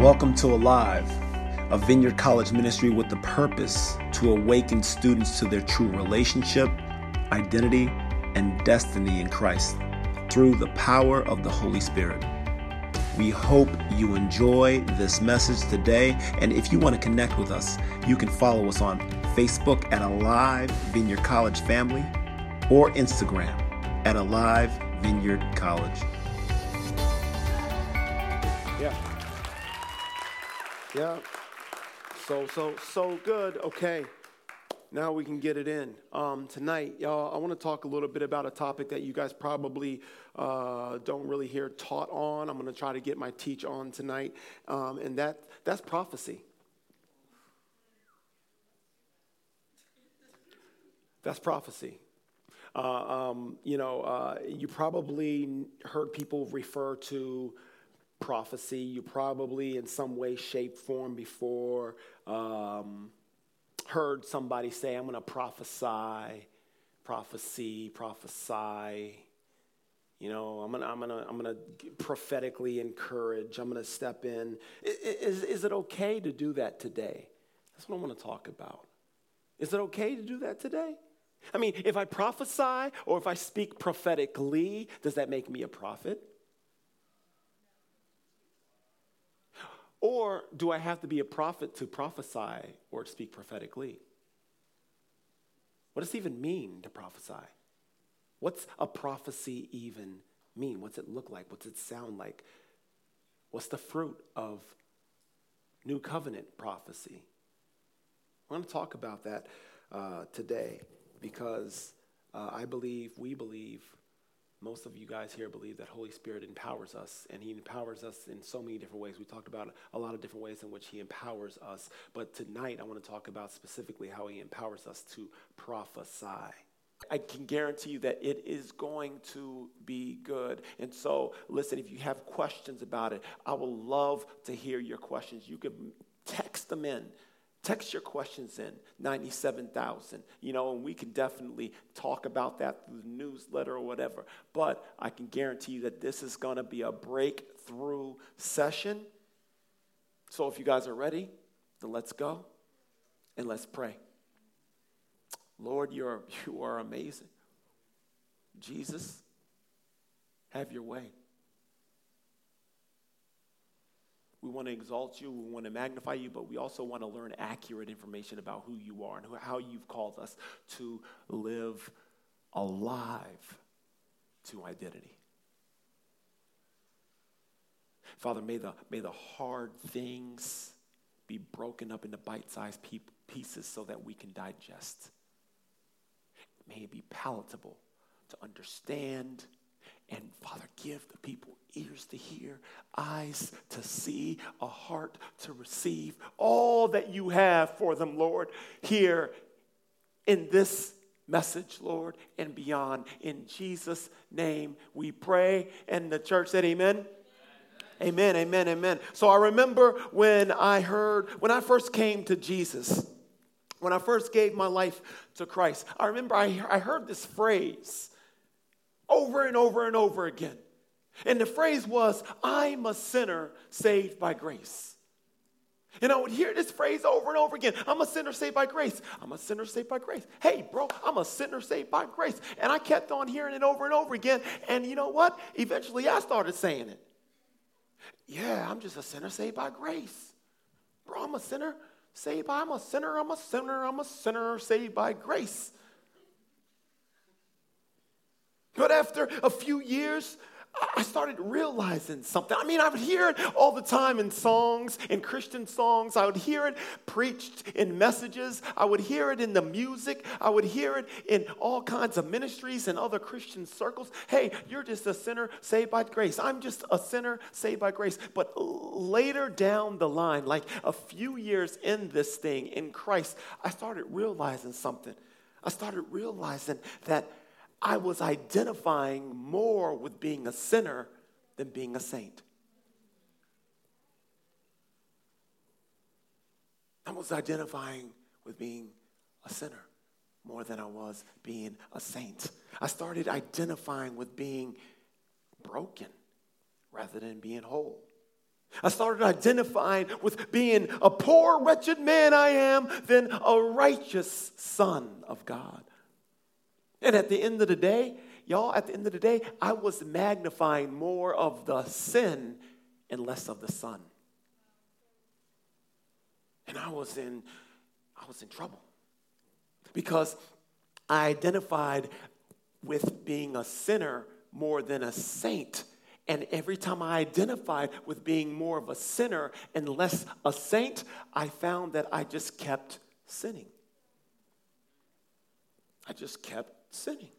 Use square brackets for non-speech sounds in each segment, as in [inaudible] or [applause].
Welcome to Alive, a Vineyard College ministry with the purpose to awaken students to their true relationship, identity, and destiny in Christ through the power of the Holy Spirit. We hope you enjoy this message today. And if you want to connect with us, you can follow us on Facebook at Alive Vineyard College Family or Instagram at Alive Vineyard College. Yeah. So, so, so good. Okay. Now we can get it in. Um, tonight, y'all, I want to talk a little bit about a topic that you guys probably uh, don't really hear taught on. I'm going to try to get my teach on tonight, um, and that that's prophecy. That's prophecy. Uh, um, you know, uh, you probably heard people refer to prophecy. You probably, in some way, shape, form, before um, heard somebody say, I'm going to prophesy, prophecy, prophesy. You know, I'm gonna, I'm gonna, I'm gonna prophetically encourage. I'm gonna step in. Is, is it okay to do that today? That's what I want to talk about. Is it okay to do that today? I mean, if I prophesy or if I speak prophetically, does that make me a prophet? Or do I have to be a prophet to prophesy or speak prophetically? What does it even mean to prophesy? What's a prophecy even mean? What's it look like? What's it sound like? What's the fruit of new covenant prophecy? I want to talk about that uh, today because uh, I believe, we believe, most of you guys here believe that Holy Spirit empowers us, and He empowers us in so many different ways. We talked about a lot of different ways in which He empowers us, but tonight I want to talk about specifically how He empowers us to prophesy. I can guarantee you that it is going to be good. And so, listen, if you have questions about it, I will love to hear your questions. You can text them in Text your questions in, 97,000. You know, and we can definitely talk about that through the newsletter or whatever. But I can guarantee you that this is going to be a breakthrough session. So if you guys are ready, then let's go and let's pray. Lord, you're, [laughs] you are amazing. Jesus, have your way. We want to exalt you, we want to magnify you, but we also want to learn accurate information about who you are and how you've called us to live alive to identity. Father, may the, may the hard things be broken up into bite sized pe- pieces so that we can digest. May it be palatable to understand and Father, give the people ears to hear, eyes to see, a heart to receive all that you have for them, Lord, here in this message, Lord, and beyond. In Jesus' name we pray. And the church said, Amen. Amen, amen, amen. So I remember when I heard, when I first came to Jesus, when I first gave my life to Christ, I remember I, I heard this phrase over and over and over again. And the phrase was, I'm a sinner saved by grace. And I would hear this phrase over and over again I'm a sinner saved by grace. I'm a sinner saved by grace. Hey, bro, I'm a sinner saved by grace. And I kept on hearing it over and over again. And you know what? Eventually I started saying it. Yeah, I'm just a sinner saved by grace. Bro, I'm a sinner saved by, I'm a sinner, I'm a sinner, I'm a sinner saved by grace. But after a few years, I started realizing something. I mean, I would hear it all the time in songs, in Christian songs. I would hear it preached in messages. I would hear it in the music. I would hear it in all kinds of ministries and other Christian circles. Hey, you're just a sinner saved by grace. I'm just a sinner saved by grace. But later down the line, like a few years in this thing, in Christ, I started realizing something. I started realizing that I was identifying more with being a sinner than being a saint. I was identifying with being a sinner more than I was being a saint. I started identifying with being broken rather than being whole. I started identifying with being a poor, wretched man I am than a righteous son of God. And at the end of the day, y'all, at the end of the day, I was magnifying more of the sin and less of the son. And I was in I was in trouble. Because I identified with being a sinner more than a saint. And every time I identified with being more of a sinner and less a saint, I found that I just kept sinning. I just kept sinning.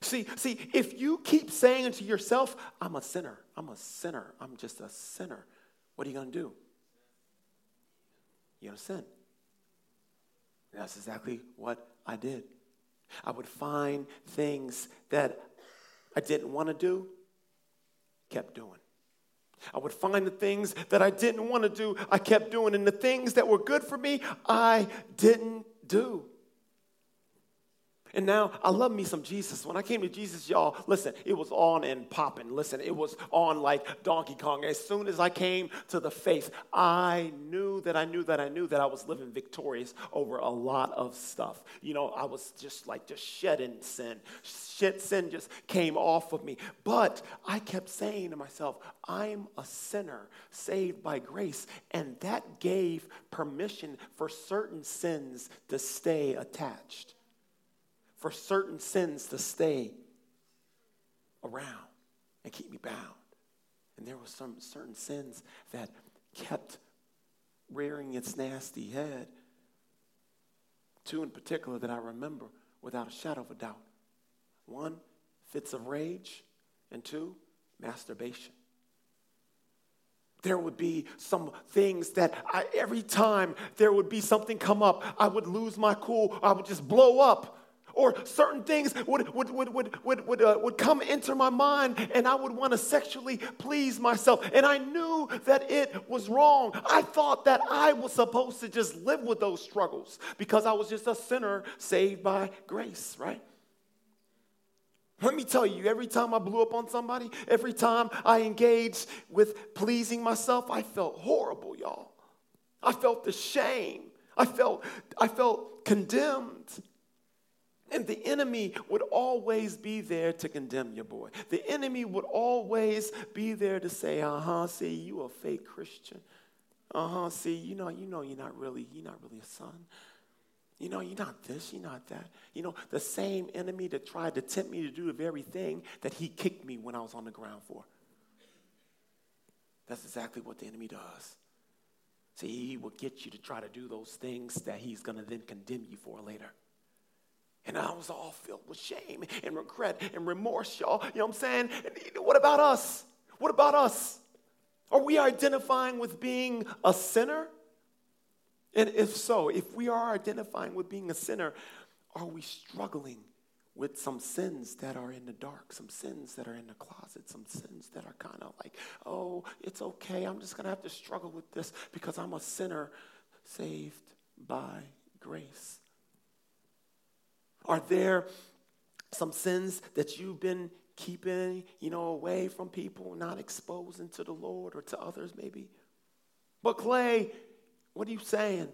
See, see, if you keep saying to yourself, I'm a sinner, I'm a sinner, I'm just a sinner, what are you going to do? You're going to sin. That's exactly what I did. I would find things that I didn't want to do, kept doing. I would find the things that I didn't want to do, I kept doing. And the things that were good for me, I didn't do. And now I love me some Jesus. When I came to Jesus, y'all, listen, it was on and popping. Listen, it was on like Donkey Kong. As soon as I came to the faith, I knew that I knew that I knew that I was living victorious over a lot of stuff. You know, I was just like just shedding sin. Shit, sin just came off of me. But I kept saying to myself, I'm a sinner saved by grace. And that gave permission for certain sins to stay attached for certain sins to stay around and keep me bound. And there were some certain sins that kept rearing its nasty head. Two in particular that I remember without a shadow of a doubt. One, fits of rage, and two, masturbation. There would be some things that I, every time there would be something come up, I would lose my cool, I would just blow up or certain things would, would, would, would, would, would, uh, would come into my mind and I would want to sexually please myself. And I knew that it was wrong. I thought that I was supposed to just live with those struggles because I was just a sinner saved by grace, right? Let me tell you, every time I blew up on somebody, every time I engaged with pleasing myself, I felt horrible, y'all. I felt the shame. I felt, I felt condemned. And the enemy would always be there to condemn your boy. The enemy would always be there to say, uh-huh, see, you a fake Christian. Uh-huh, see, you know, you know you're not really, you're not really a son. You know, you're not this, you're not that. You know, the same enemy that tried to tempt me to do the very thing that he kicked me when I was on the ground for. That's exactly what the enemy does. See, he will get you to try to do those things that he's going to then condemn you for later. And I was all filled with shame and regret and remorse, y'all. You know what I'm saying? What about us? What about us? Are we identifying with being a sinner? And if so, if we are identifying with being a sinner, are we struggling with some sins that are in the dark, some sins that are in the closet, some sins that are kind of like, oh, it's okay. I'm just going to have to struggle with this because I'm a sinner saved by grace. Are there some sins that you've been keeping, you know, away from people, not exposing to the Lord or to others maybe? But Clay, what are you saying?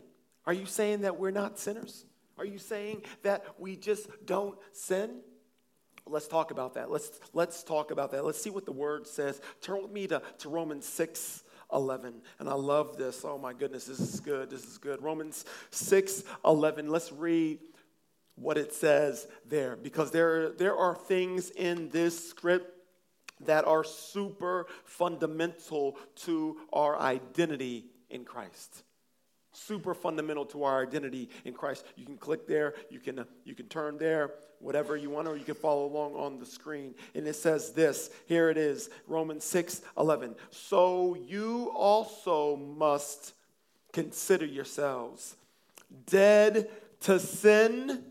Are you saying that we're not sinners? Are you saying that we just don't sin? Let's talk about that. Let's, let's talk about that. Let's see what the word says. Turn with me to, to Romans 6 11. And I love this. Oh my goodness, this is good. This is good. Romans 6 11. Let's read what it says there because there, there are things in this script that are super fundamental to our identity in Christ. Super fundamental to our identity in Christ. You can click there, you can, you can turn there, whatever you want, or you can follow along on the screen. And it says this here it is Romans 6 11. So you also must consider yourselves dead to sin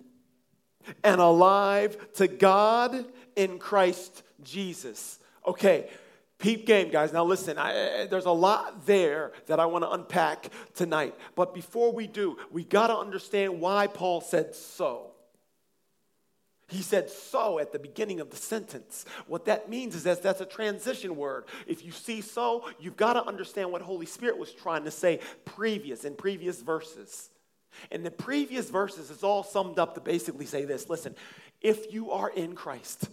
and alive to God in Christ Jesus. Okay, peep game, guys. Now listen, I, there's a lot there that I want to unpack tonight. But before we do, we got to understand why Paul said so. He said so at the beginning of the sentence. What that means is that that's a transition word. If you see so, you've got to understand what Holy Spirit was trying to say previous in previous verses. And the previous verses is all summed up to basically say this. Listen, if you are in Christ,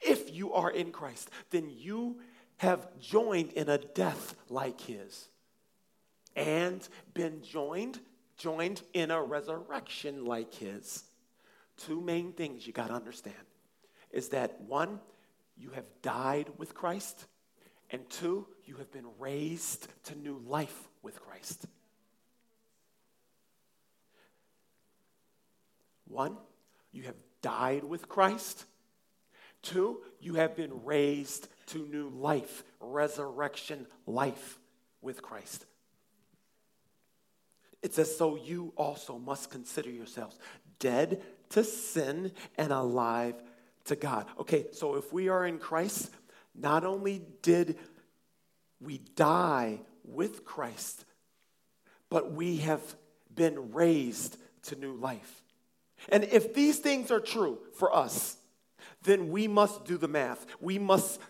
if you are in Christ, then you have joined in a death like his and been joined joined in a resurrection like his. Two main things you got to understand is that one you have died with Christ and two you have been raised to new life with Christ one you have died with Christ two you have been raised to new life, resurrection life with Christ. It says, So you also must consider yourselves dead to sin and alive to God. Okay, so if we are in Christ, not only did we die with Christ, but we have been raised to new life. And if these things are true for us, then we must do the math. We must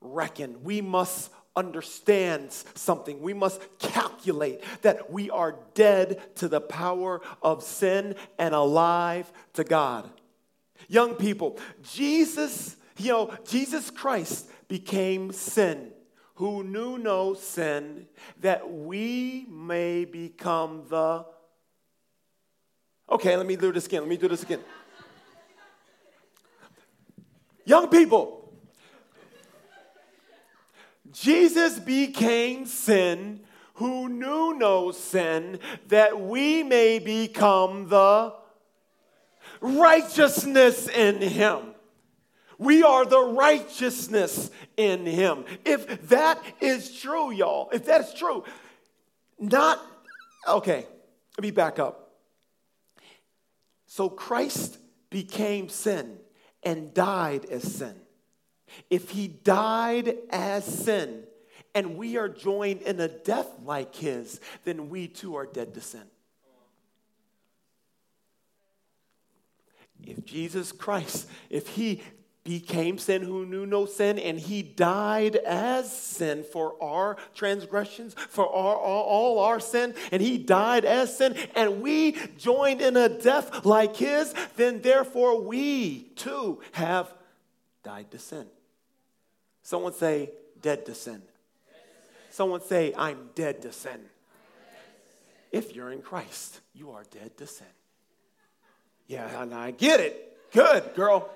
reckon. We must understand something. We must calculate that we are dead to the power of sin and alive to God. Young people, Jesus, you know, Jesus Christ became sin who knew no sin that we may become the Okay, let me do this again. Let me do this again. Young people, Jesus became sin who knew no sin, that we may become the righteousness in him. We are the righteousness in him. If that is true, y'all, if that is true, not, okay, let me back up. So Christ became sin and died as sin. If he died as sin and we are joined in a death like his, then we too are dead to sin. If Jesus Christ, if he became sin who knew no sin, and he died as sin for our transgressions, for our, all, all our sin, and he died as sin, and we joined in a death like his, then therefore we too have died to sin. Someone say, dead to sin. Someone say, I'm dead to sin. If you're in Christ, you are dead to sin. Yeah, and I get it. Good, girl.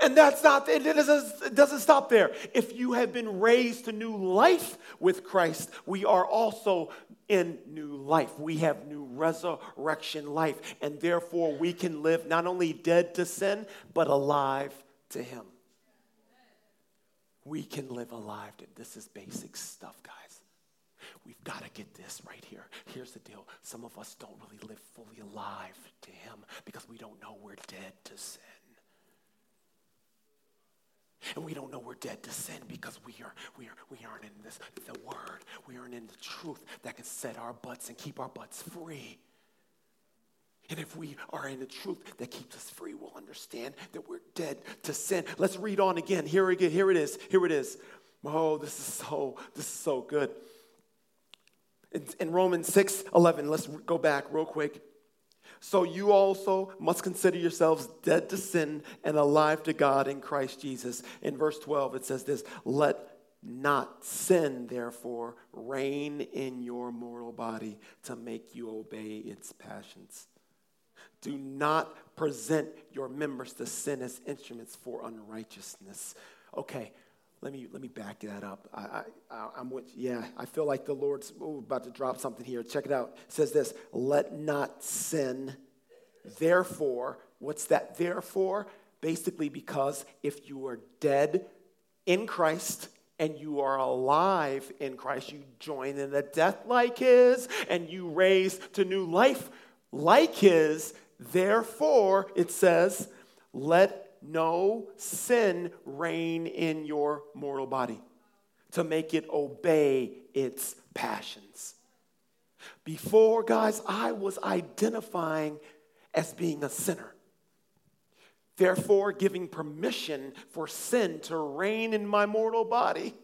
And that's not, it doesn't, it doesn't stop there. If you have been raised to new life with Christ, we are also in new life. We have new resurrection life. And therefore, we can live not only dead to sin, but alive to Him. We can live alive. This is basic stuff, guys. We've got to get this right here. Here's the deal some of us don't really live fully alive to Him because we don't know we're dead to sin. And we don't know we're dead to sin because we are we are we aren't in this the word. We aren't in the truth that can set our butts and keep our butts free. And if we are in the truth that keeps us free, we'll understand that we're dead to sin. Let's read on again. Here again, here it is. Here it is. Oh, this is so, this is so good. In, in Romans 6 11, let's go back real quick. So you also must consider yourselves dead to sin and alive to God in Christ Jesus. In verse 12, it says this Let not sin, therefore, reign in your mortal body to make you obey its passions. Do not present your members to sin as instruments for unrighteousness. Okay, let me let me back that up. I, I I'm with yeah. I feel like the Lord's ooh, about to drop something here. Check it out. It says this: Let not sin. Therefore, what's that? Therefore, basically because if you are dead in Christ and you are alive in Christ, you join in a death like His, and you raise to new life like His. Therefore, it says, let no sin reign in your mortal body to make it obey its passions. Before, guys, I was identifying as being a sinner. Therefore, giving permission for sin to reign in my mortal body,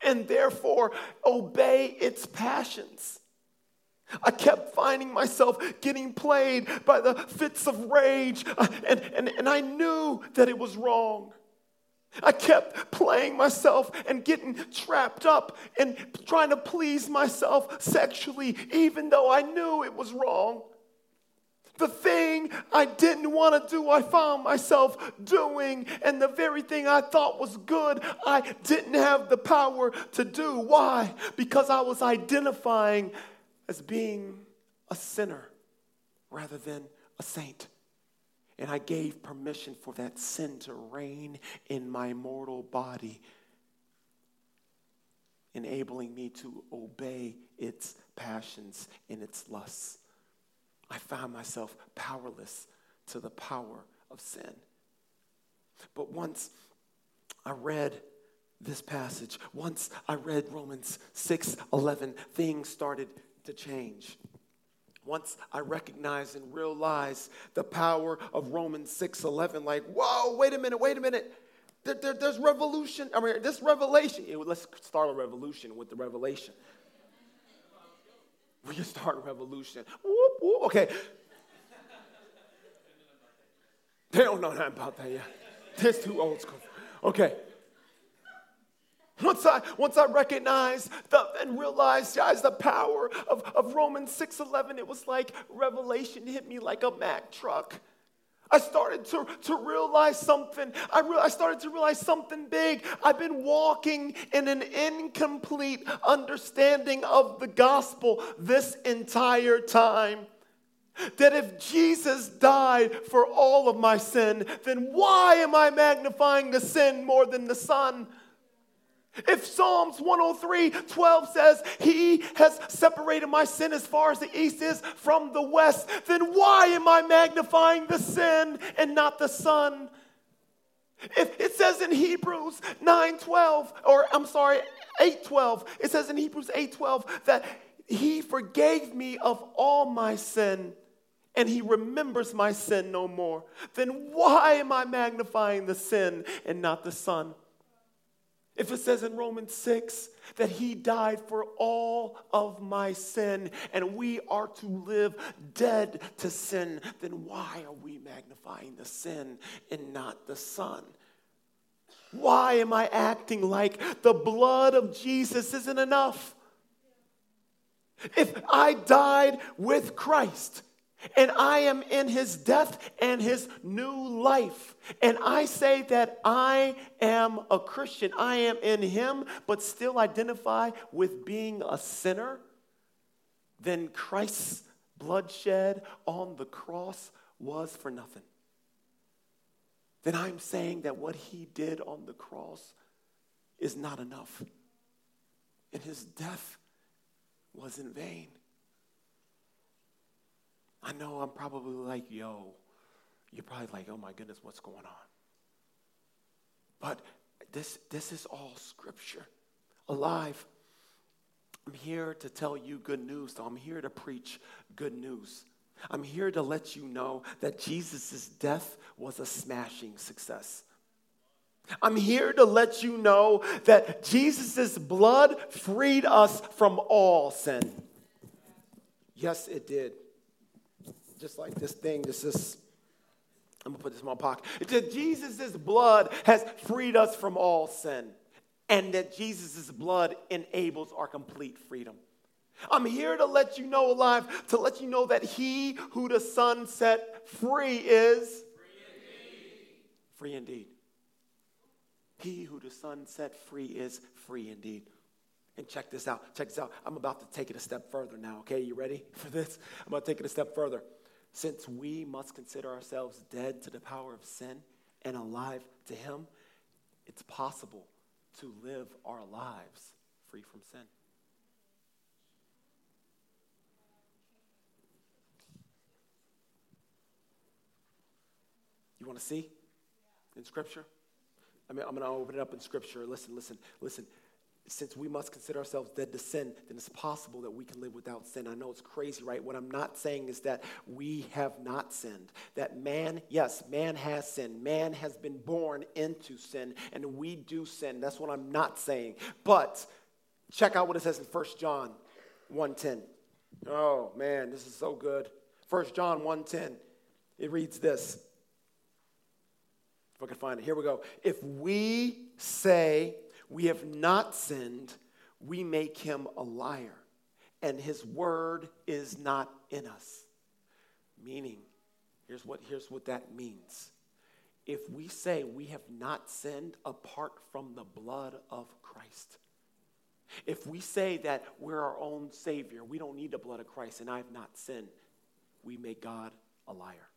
and therefore obey its passions. I kept finding myself getting played by the fits of rage, uh, and, and, and I knew that it was wrong. I kept playing myself and getting trapped up and trying to please myself sexually, even though I knew it was wrong. The thing I didn't want to do, I found myself doing, and the very thing I thought was good, I didn't have the power to do. Why? Because I was identifying as being a sinner rather than a saint. And I gave permission for that sin to reign in my mortal body, enabling me to obey its passions and its lusts. I found myself powerless to the power of sin. But once I read this passage, once I read Romans 6 11, things started to change. Once I recognized and realized the power of Romans 6 11, like, whoa, wait a minute, wait a minute. There, there, there's revolution. I mean, this revelation. let's start a revolution with the revelation. We can start a revolution. Whoop, whoop. Okay. They don't know nothing about that yet. That's too old school. Okay. Once I, once I recognized the, and realized, guys, the power of, of Romans 6.11, it was like revelation hit me like a Mack truck. I started to, to realize something. I, re- I started to realize something big. I've been walking in an incomplete understanding of the gospel this entire time. That if Jesus died for all of my sin, then why am I magnifying the sin more than the Son? If Psalms 103 12 says, He has separated my sin as far as the east is from the west, then why am I magnifying the sin and not the Son? If it says in Hebrews 9 12, or I'm sorry, 8 12, it says in Hebrews 8 12 that He forgave me of all my sin and he remembers my sin no more, then why am I magnifying the sin and not the Son? If it says in Romans 6 that he died for all of my sin and we are to live dead to sin, then why are we magnifying the sin and not the Son? Why am I acting like the blood of Jesus isn't enough? If I died with Christ, and I am in his death and his new life. And I say that I am a Christian. I am in him, but still identify with being a sinner. Then Christ's bloodshed on the cross was for nothing. Then I'm saying that what he did on the cross is not enough. And his death was in vain. I know I'm probably like, yo, you're probably like, oh my goodness, what's going on? But this, this is all scripture, alive. I'm here to tell you good news, so I'm here to preach good news. I'm here to let you know that Jesus' death was a smashing success. I'm here to let you know that Jesus' blood freed us from all sin. Yes, it did just like this thing. This is, I'm gonna put this in my pocket. That Jesus' blood has freed us from all sin, and that Jesus' blood enables our complete freedom. I'm here to let you know, alive, to let you know that he who the Son set free is free indeed. Free indeed. He who the Son set free is free indeed. And check this out. Check this out. I'm about to take it a step further now. Okay, you ready for this? I'm about to take it a step further. Since we must consider ourselves dead to the power of sin and alive to Him, it's possible to live our lives free from sin. You want to see in Scripture? I mean, I'm going to open it up in Scripture. Listen, listen, listen. Since we must consider ourselves dead to sin, then it's possible that we can live without sin. I know it's crazy, right? What I'm not saying is that we have not sinned. That man, yes, man has sinned. Man has been born into sin, and we do sin. That's what I'm not saying. But check out what it says in 1 John 1:10. Oh man, this is so good. 1 John 1:10. It reads this. If I can find it. Here we go. If we say we have not sinned, we make him a liar, and his word is not in us. Meaning, here's what, here's what that means. If we say we have not sinned apart from the blood of Christ, if we say that we're our own Savior, we don't need the blood of Christ, and I've not sinned, we make God a liar.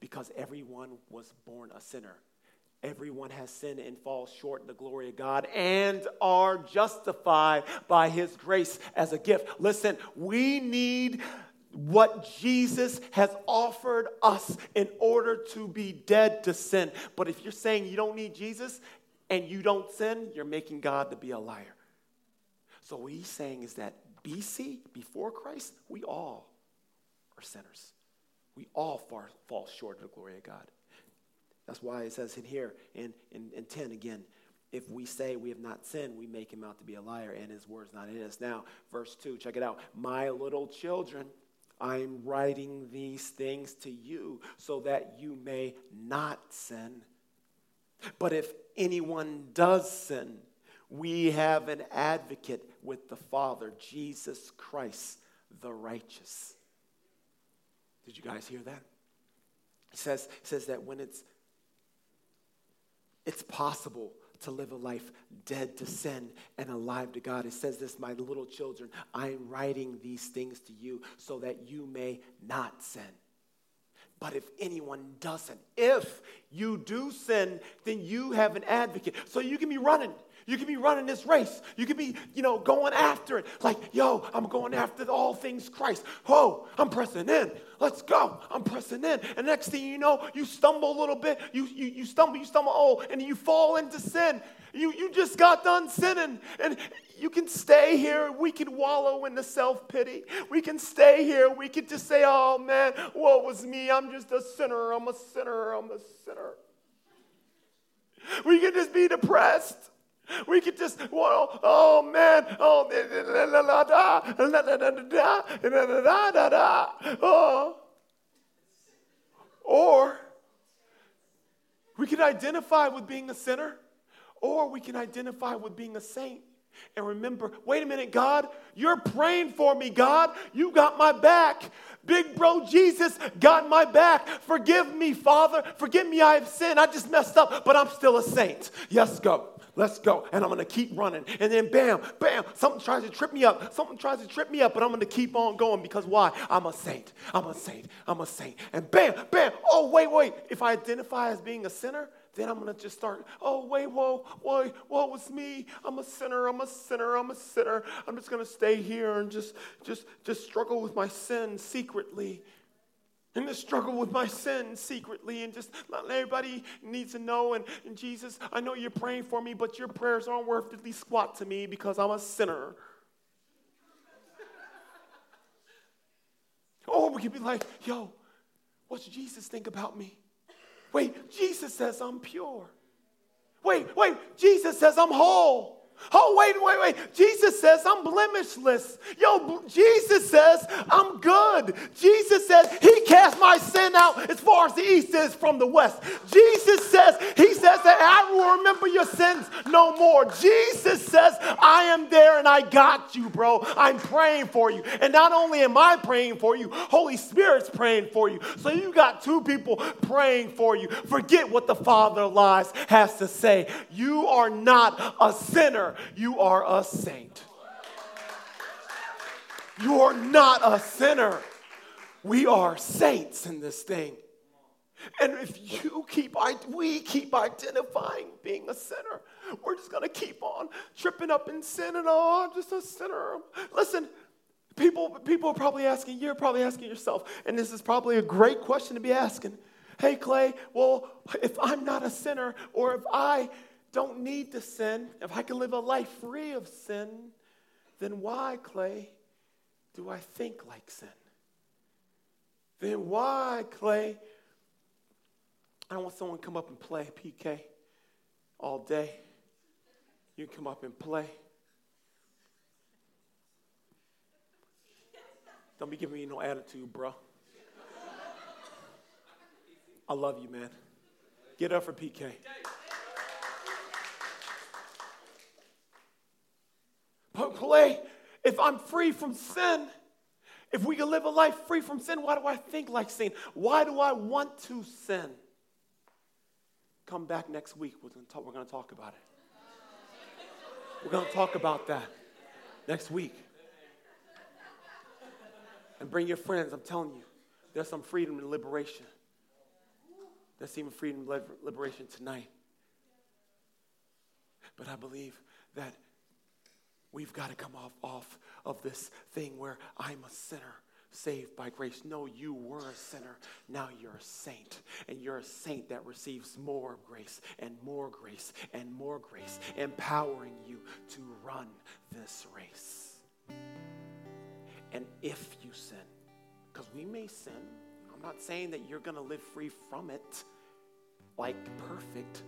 Because everyone was born a sinner. Everyone has sinned and falls short in the glory of God and are justified by his grace as a gift. Listen, we need what Jesus has offered us in order to be dead to sin. But if you're saying you don't need Jesus and you don't sin, you're making God to be a liar. So what he's saying is that BC, before Christ, we all are sinners. We all fall short of the glory of God. That's why it says in here in, in, in 10 again, if we say we have not sinned, we make him out to be a liar and his word's not in us. Now, verse 2, check it out. My little children, I'm writing these things to you so that you may not sin. But if anyone does sin, we have an advocate with the Father, Jesus Christ, the righteous. Did you guys hear that? He says, says that when it's it's possible to live a life dead to sin and alive to God. It says this, my little children, I am writing these things to you so that you may not sin. But if anyone doesn't, if you do sin, then you have an advocate. So you can be running. You can be running this race. You can be, you know, going after it. Like, yo, I'm going after all things Christ. Whoa, I'm pressing in. Let's go. I'm pressing in. And next thing you know, you stumble a little bit. You, you, you stumble, you stumble, oh, and you fall into sin. You, you just got done sinning. And you can stay here. We can wallow in the self pity. We can stay here. We can just say, oh man, what was me? I'm just a sinner. I'm a sinner. I'm a sinner. We can just be depressed. We could just, well, oh man, oh, oh. Or we can identify with being a sinner, or we can identify with being a saint. And remember, wait a minute, God, you're praying for me, God. You got my back. Big bro Jesus got my back. Forgive me, Father. Forgive me, I have sinned. I just messed up, but I'm still a saint. Yes, go. Let's go. And I'm going to keep running. And then bam, bam, something tries to trip me up. Something tries to trip me up, but I'm going to keep on going because why? I'm a saint. I'm a saint. I'm a saint. And bam, bam. Oh, wait, wait. If I identify as being a sinner, then I'm to just start, oh, wait, whoa, whoa, what was me? I'm a sinner. I'm a sinner. I'm a sinner. I'm just to stay here and just, just, just struggle with my sin secretly and to struggle with my sin secretly and just not everybody needs to know. And, and Jesus, I know you're praying for me, but your prayers aren't worth at least squat to me because I'm a sinner. [laughs] oh, we could be like, yo, what's Jesus think about me? Wait, Jesus says I'm pure. Wait, wait, Jesus says I'm whole. Oh, wait, wait, wait. Jesus says I'm blemishless. Yo, Jesus says I'm good. Jesus says he cast my sin out as far as the east is from the west. Jesus says, he says that I will remember your sins no more. Jesus says, I am there and I got you, bro. I'm praying for you. And not only am I praying for you, Holy Spirit's praying for you. So you got two people praying for you. Forget what the Father lies has to say. You are not a sinner you are a saint. You are not a sinner. We are saints in this thing. And if you keep, we keep identifying being a sinner, we're just gonna keep on tripping up in sin and oh, I'm just a sinner. Listen, people, people are probably asking, you're probably asking yourself, and this is probably a great question to be asking. Hey, Clay, well, if I'm not a sinner, or if I don't need to sin, if I can live a life free of sin, then why, Clay, do I think like sin? Then why, Clay? I don't want someone to come up and play PK all day. You come up and play. Don't be giving me no attitude, bro. I love you, man. Get up for PK. Play, if I'm free from sin, if we can live a life free from sin, why do I think like sin? Why do I want to sin? Come back next week. We're going to talk, going to talk about it. We're going to talk about that next week. And bring your friends. I'm telling you, there's some freedom and liberation. There's even freedom and liberation tonight. But I believe that we've got to come off, off of this thing where I'm a sinner saved by grace. No, you were a sinner. Now you're a saint. And you're a saint that receives more grace and more grace and more grace, empowering you to run this race. And if you sin, because we may sin, I'm not saying that you're going to live free from it like perfect,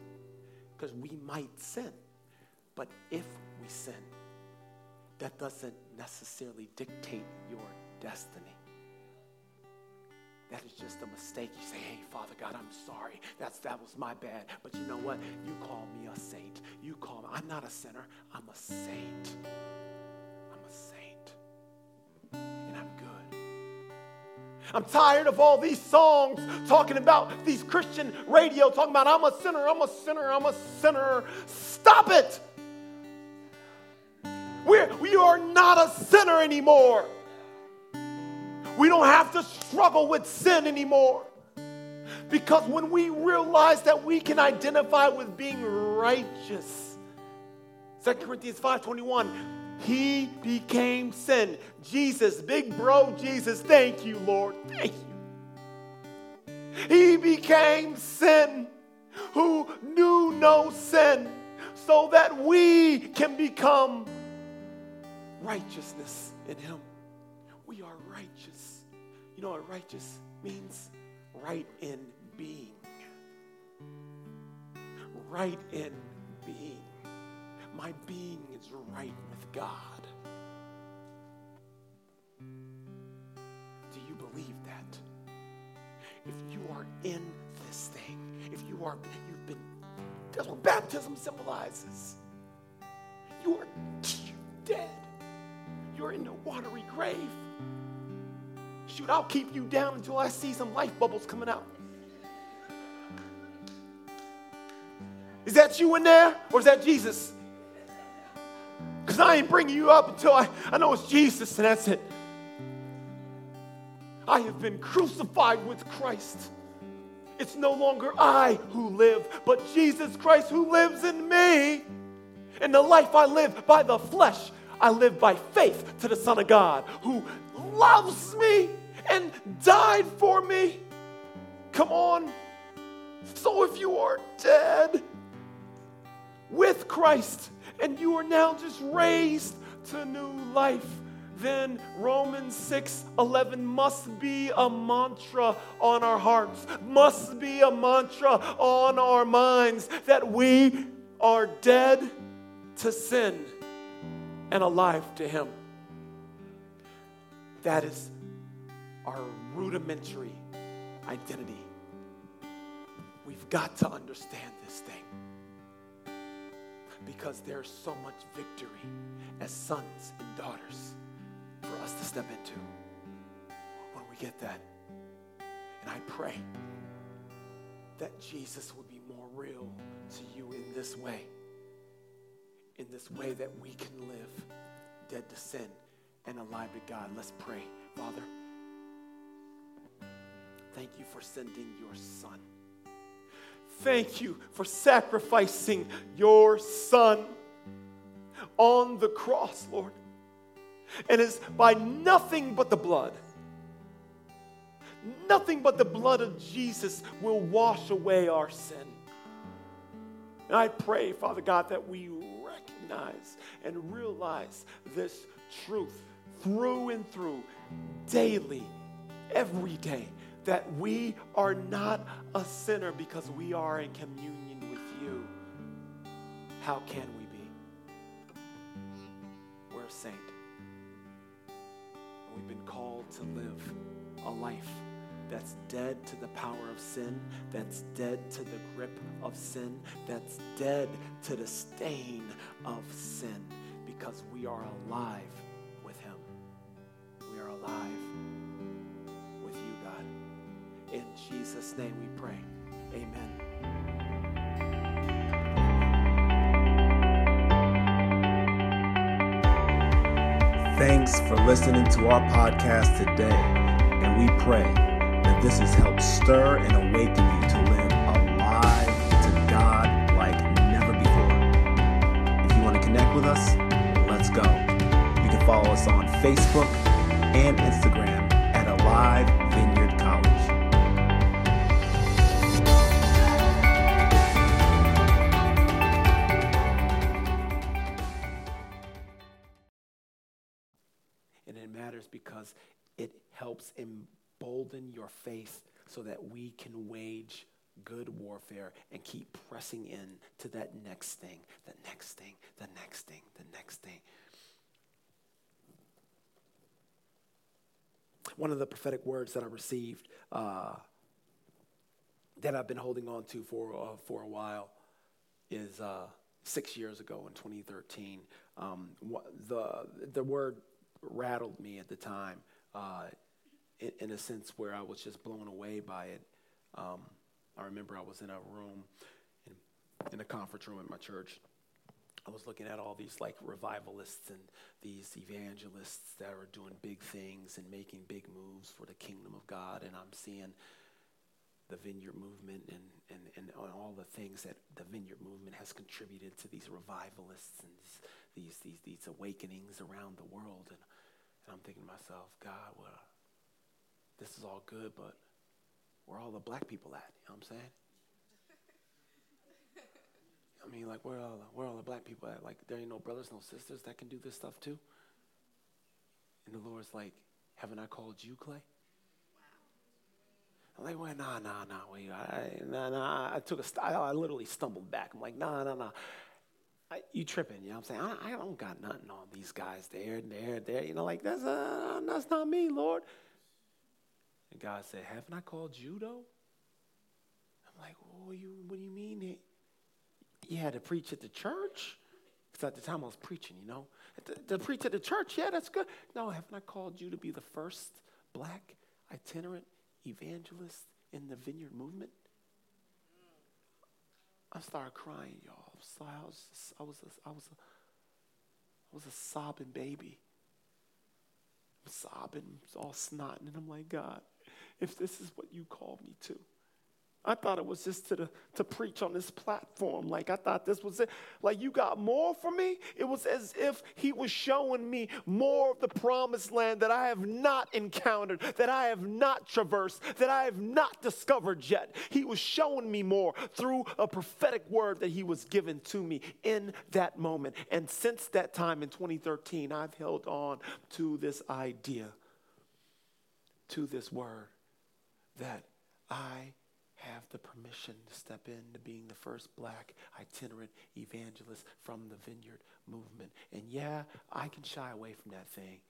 because we might sin. But if we sin, that doesn't necessarily dictate your destiny. That is just a mistake. You say, hey, Father God, I'm sorry. That's, that was my bad. But you know what? You call me a saint. You call me, I'm not a sinner, I'm a saint. I'm a saint. And I'm good. I'm tired of all these songs talking about these Christian radio, talking about I'm a sinner, I'm a sinner, I'm a sinner. Stop it. We're, we are not a sinner anymore. We don't have to struggle with sin anymore. Because when we realize that we can identify with being righteous, 2 Corinthians 5:21, he became sin. Jesus, big bro Jesus, thank you, Lord. Thank you. He became sin who knew no sin so that we can become righteousness in him. We are righteous. You know what righteous means? Right in being. Right in being. My being is right with God. Do you believe that? If you are in this thing, if you are, you've been, that's what baptism symbolizes. You are dead you're in a watery grave. Shoot, I'll keep you down until I see some life bubbles coming out. Is that you in there or is that Jesus? Because I ain't bringing you up until I, I know it's Jesus and that's it. I have been crucified with Christ. It's no longer I who live, but Jesus Christ who lives in me. And the life I live by the flesh, I live by faith to the Son of God who loves me and died for me. Come on. So if you are dead with Christ and you are now just raised to new life, then Romans 6 11 must be a mantra on our hearts, must be a mantra on our minds that we are dead to sin and alive to Him. That is our rudimentary identity. We've got to understand this thing because there's so much victory as sons and daughters for us to step into when we get that. And I pray that Jesus would be more real to you in this way in this way that we can live dead to sin and alive to God. Let's pray. Father, thank you for sending your son. Thank you for sacrificing your son on the cross, Lord. And it's by nothing but the blood. Nothing but the blood of Jesus will wash away our sin. And I pray, Father God, that we recognize and realize this truth through and through, daily, every day, that we are not a sinner because we are in communion with you. How can we be? We're a saint. We've been called to live a life that's dead to the power of sin, that's dead to the grip of sin, that's dead to the stain of sin, because we are alive with Him. We are alive with you, God. In Jesus' name we pray. Amen. Thanks for listening to our podcast today, and we pray this has helped stir and awaken you to live alive to God like never before. If you want to connect with us, let's go. You can follow us on Facebook and Instagram at Alive Vineyard College. And it matters because it helps embolden your faith so that we can wage good warfare and keep pressing in to that next thing, the next thing, the next thing, the next thing. One of the prophetic words that I received uh, that I've been holding on to for, uh, for a while is uh, six years ago in 2013. Um, the, the word rattled me at the time uh, in, in a sense where I was just blown away by it. Um, I remember I was in a room, in, in a conference room at my church. I was looking at all these like revivalists and these evangelists that are doing big things and making big moves for the kingdom of God, and I'm seeing the vineyard movement and, and, and all the things that the vineyard movement has contributed to these revivalists and these, these, these, awakenings around the world. And, and I'm thinking to myself, God, well, this is all good, but where all the black people at? You know what I'm saying? I mean, like, where all the, where all the black people at? Like, there ain't no brothers, no sisters that can do this stuff too? And the Lord's like, haven't I called you, Clay? I'm like, well, nah, nah, nah, wait, I, nah, nah. I took a, st- I literally stumbled back. I'm like, nah, nah, nah. I, you tripping, you know what I'm saying? I, I don't got nothing on these guys there there there. You know, like, that's, uh, that's not me, Lord. And God said, haven't I called you, though? I'm like, oh, you, what do you mean? You had to preach at the church? Because at the time I was preaching, you know. To, to preach at the church, yeah, that's good. No, haven't I called you to be the first black itinerant evangelist in the vineyard movement? I started crying, y'all. I was, I was, I was, a, I was, a, I was a sobbing baby. I'm sobbing, all snotting, and I'm like, God, if this is what you called me to, I thought it was just to, the, to preach on this platform. Like, I thought this was it. Like, you got more for me? It was as if he was showing me more of the promised land that I have not encountered, that I have not traversed, that I have not discovered yet. He was showing me more through a prophetic word that he was given to me in that moment. And since that time in 2013, I've held on to this idea, to this word, that I have the permission to step into being the first black itinerant evangelist from the vineyard movement. And yeah, I can shy away from that thing.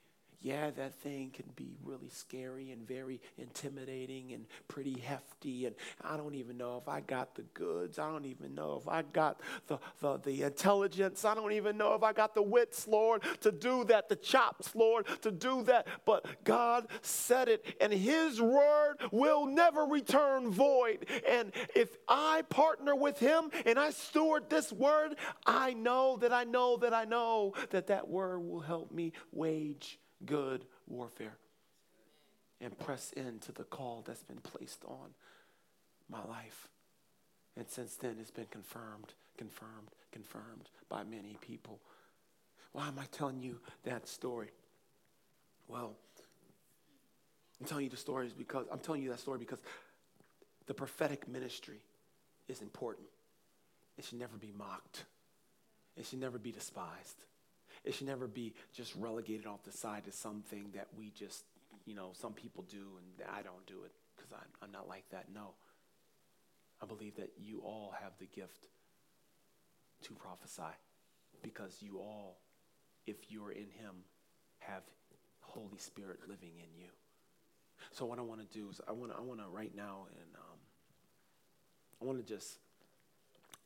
Yeah, that thing can be really scary and very intimidating and pretty hefty. And I don't even know if I got the goods. I don't even know if I got the, the, the intelligence. I don't even know if I got the wits, Lord, to do that, the chops, Lord, to do that. But God said it, and His word will never return void. And if I partner with Him and I steward this word, I know that I know that I know that that word will help me wage good warfare and press into the call that's been placed on my life. And since then, it's been confirmed, confirmed, confirmed by many people. Why am I telling you that story? Well, I'm telling you the stories because I'm telling you that story because the prophetic ministry is important. it should never be mocked. It should never be despised. It should never be just relegated off the side to something that we just, you know, some people do and I don't do it because I'm, I'm not like that. No. I believe that you all have the gift to prophesy because you all, if you're in Him, have Holy Spirit living in you. So what I want to do is I want to I want to right now and um, I want to just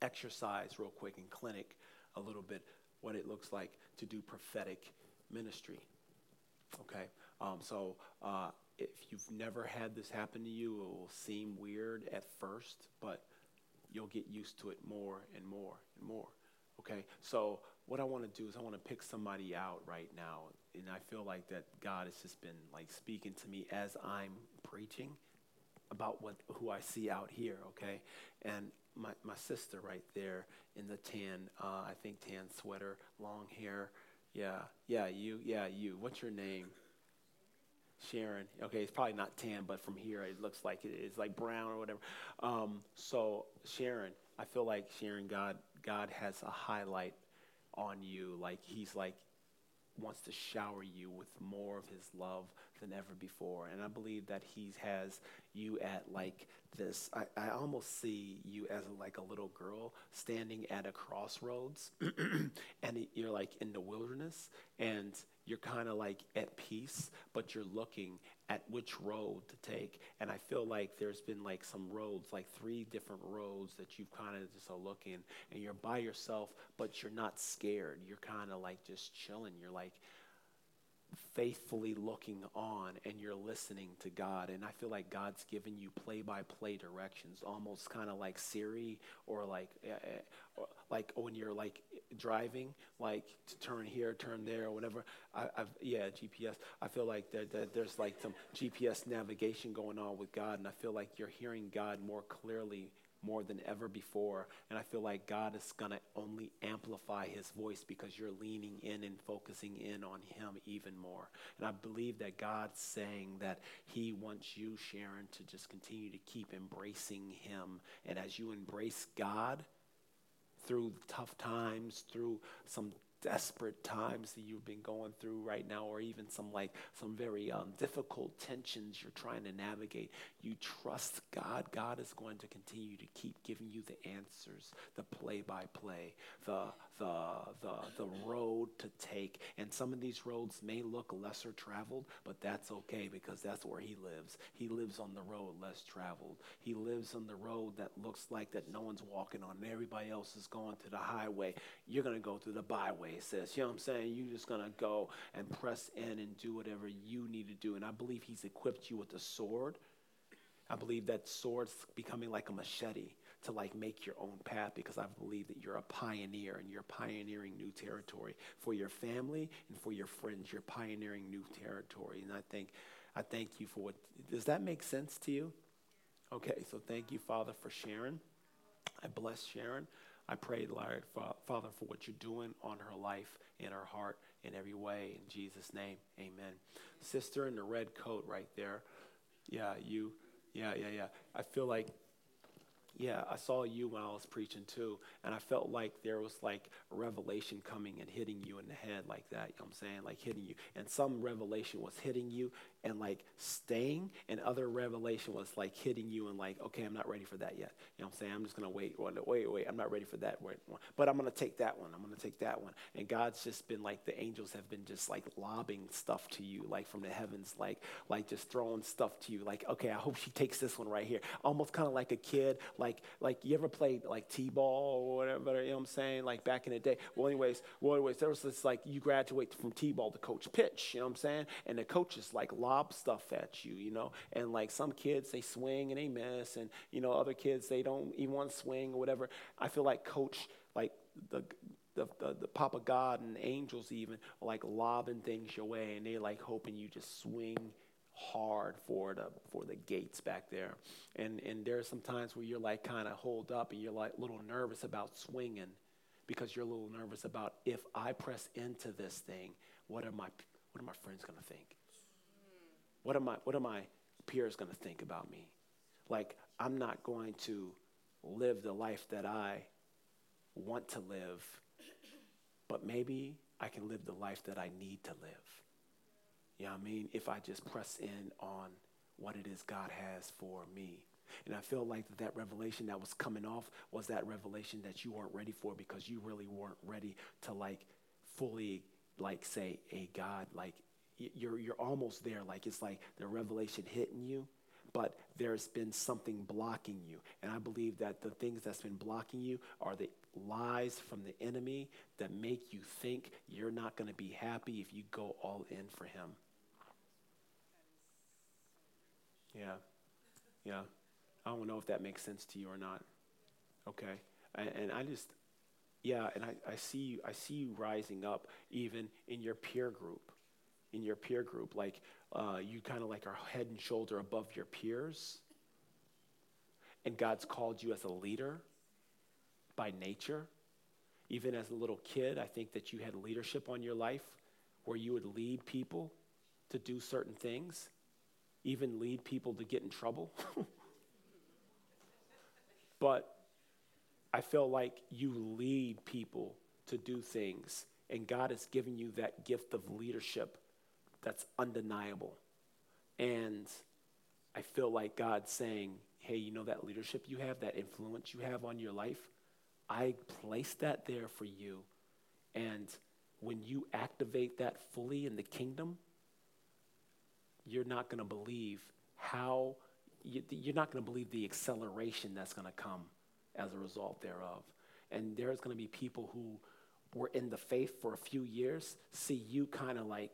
exercise real quick in clinic a little bit what it looks like to do prophetic ministry. Okay, um, so uh, if you've never had this happen to you, it will seem weird at first, but you'll get used to it more and more and more. Okay, so what I want to do is I want to pick somebody out right now, and I feel like that God has just been like speaking to me as I'm preaching about what who I see out here. Okay, and my my sister right there in the tan, uh, I think tan sweater, long hair. Yeah, yeah, you, yeah, you. What's your name? Sharon. Okay, it's probably not tan, but from here it looks like it's like brown or whatever. Um, so Sharon, I feel like Sharon, God, God has a highlight on you. Like He's like wants to shower you with more of his love than ever before. And I believe that he has you at like this. I, I almost see you as like a little girl standing at a crossroads [clears throat] and you're like in the wilderness and you're kind of like at peace, but you're looking at which road to take. And I feel like there's been like some roads, like three different roads that you've kind of just are looking, and you're by yourself, but you're not scared. You're kind of like just chilling. You're like, faithfully looking on and you're listening to God. And I feel like God's given you play by play directions, almost kind of like Siri or like, uh, like when you're like driving, like to turn here, turn there, or whatever. I, have yeah, GPS. I feel like there, there, there's like some GPS navigation going on with God, and I feel like you're hearing God more clearly more than ever before. And I feel like God is going to only amplify his voice because you're leaning in and focusing in on him even more. And I believe that God's saying that he wants you, Sharon, to just continue to keep embracing him. And as you embrace God, through tough times, through some desperate times that you've been going through right now, or even some like some very um, difficult tensions you're trying to navigate, you trust God. God is going to continue to keep giving you the answers, the play by play, the the the the road to take. And some of these roads may look lesser traveled, but that's okay because that's where He lives. He lives on the road less traveled. He lives on the road that looks like that no one's walking on, and everybody else is going to the highway. You're gonna go through the byway says. You know what I'm saying? You're just going to go and press in and do whatever you need to do. And I believe He's equipped you with the sword. I believe that sword's becoming like a machete to like make your own path because I believe that you're a pioneer and you're pioneering new territory for your family and for your friends. You're pioneering new territory. And I think I thank you for what does that make sense to you? Okay, so thank you, Father, for Sharon. I bless Sharon. I pray, Lord, Father, for what you're doing on her life, in her heart, in every way. In Jesus' name, amen. Sister in the red coat right there. Yeah, you. Yeah, yeah, yeah. I feel like yeah, I saw you when I was preaching too, and I felt like there was like a revelation coming and hitting you in the head like that. You know what I'm saying? Like hitting you. And some revelation was hitting you and like staying, and other revelation was like hitting you and like, okay, I'm not ready for that yet. You know what I'm saying? I'm just gonna wait, wait, wait, wait I'm not ready for that. But I'm gonna take that one. I'm gonna take that one. And God's just been like the angels have been just like lobbing stuff to you, like from the heavens, like like just throwing stuff to you. Like, okay, I hope she takes this one right here. Almost kind of like a kid, like like you ever played like t-ball or whatever. You know what I'm saying? Like back in the day. Well, anyways, well, anyways, there was this like you graduate from t-ball to coach pitch. You know what I'm saying? And the coaches like lob stuff at you. You know, and like some kids they swing and they miss, and you know other kids they don't even want to swing or whatever. I feel like coach like the the, the, the, Papa God and angels even like lobbing things your way, and they like hoping you just swing hard for the for the gates back there. And and there are some times where you're like kind of hold up and you're like a little nervous about swinging because you're a little nervous about if I press into this thing, what are my what are my friends going to think? What are my what are my peers going to think about me? Like I'm not going to live the life that I want to live, but maybe I can live the life that I need to live. You know what I mean? If I just press in on what it is God has for me. And I feel like that, that revelation that was coming off was that revelation that you weren't ready for because you really weren't ready to like fully like say, hey God, like you're you're almost there. Like it's like the revelation hitting you, but there's been something blocking you. And I believe that the things that's been blocking you are the lies from the enemy that make you think you're not going to be happy if you go all in for him. Yeah. Yeah. I don't know if that makes sense to you or not. Okay. And, I just, yeah, and I, I see you, I see you rising up even in your peer group. In your peer group, like uh, you kind of like are head and shoulder above your peers. And God's called you as a leader by nature. Even as a little kid, I think that you had leadership on your life where you would lead people to do certain things, even lead people to get in trouble. [laughs] but I feel like you lead people to do things, and God has given you that gift of leadership that's undeniable. And I feel like God's saying, hey, you know that leadership you have, that influence you have on your life? I placed that there for you. And when you activate that fully in the kingdom, you're not going to believe how, you're not going to believe the acceleration that's going to come as a result thereof. And there's going to be people who were in the faith for a few years see you kind of like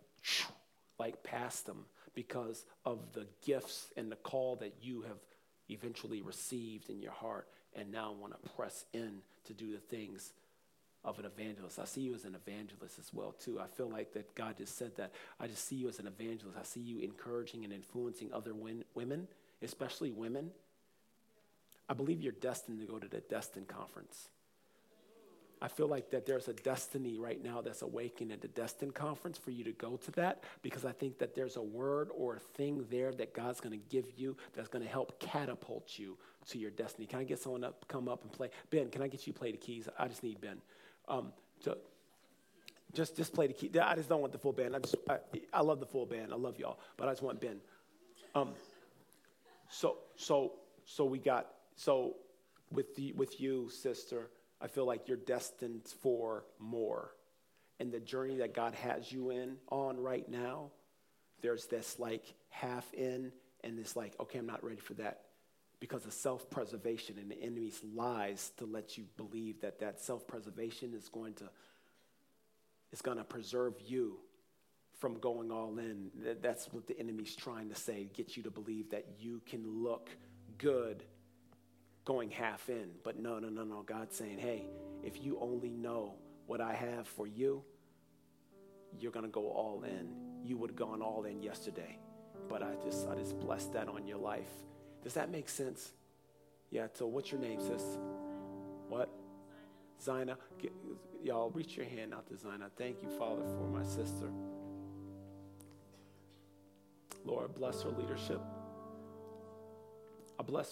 like past them because of the gifts and the call that you have eventually received in your heart and now want to press in to do the things of an evangelist. I see you as an evangelist as well too. I feel like that God just said that. I just see you as an evangelist. I see you encouraging and influencing other win- women, especially women I believe you're destined to go to the Destin Conference. I feel like that there's a destiny right now that's awakening at the Destin Conference for you to go to that because I think that there's a word or a thing there that God's going to give you that's going to help catapult you to your destiny. Can I get someone up, come up and play? Ben, can I get you play the keys? I just need Ben. Um, to, just, just play the key. I just don't want the full band. I just, I, I love the full band. I love y'all, but I just want Ben. Um, so, so, so we got so, with, the, with you, sister, I feel like you're destined for more. And the journey that God has you in on right now, there's this like half in and this like, okay, I'm not ready for that. Because of self preservation and the enemy's lies to let you believe that that self preservation is going to is going to preserve you from going all in. That's what the enemy's trying to say, get you to believe that you can look good going half in. But no, no, no, no. God's saying, hey, if you only know what I have for you, you're going to go all in. You would have gone all in yesterday. But I just, I just blessed that on your life. Does that make sense? Yeah, so what's your name, sis? What? Zina. Y'all, reach your hand out to Zina. Thank you, Father, for my sister. Lord, bless her leadership. I bless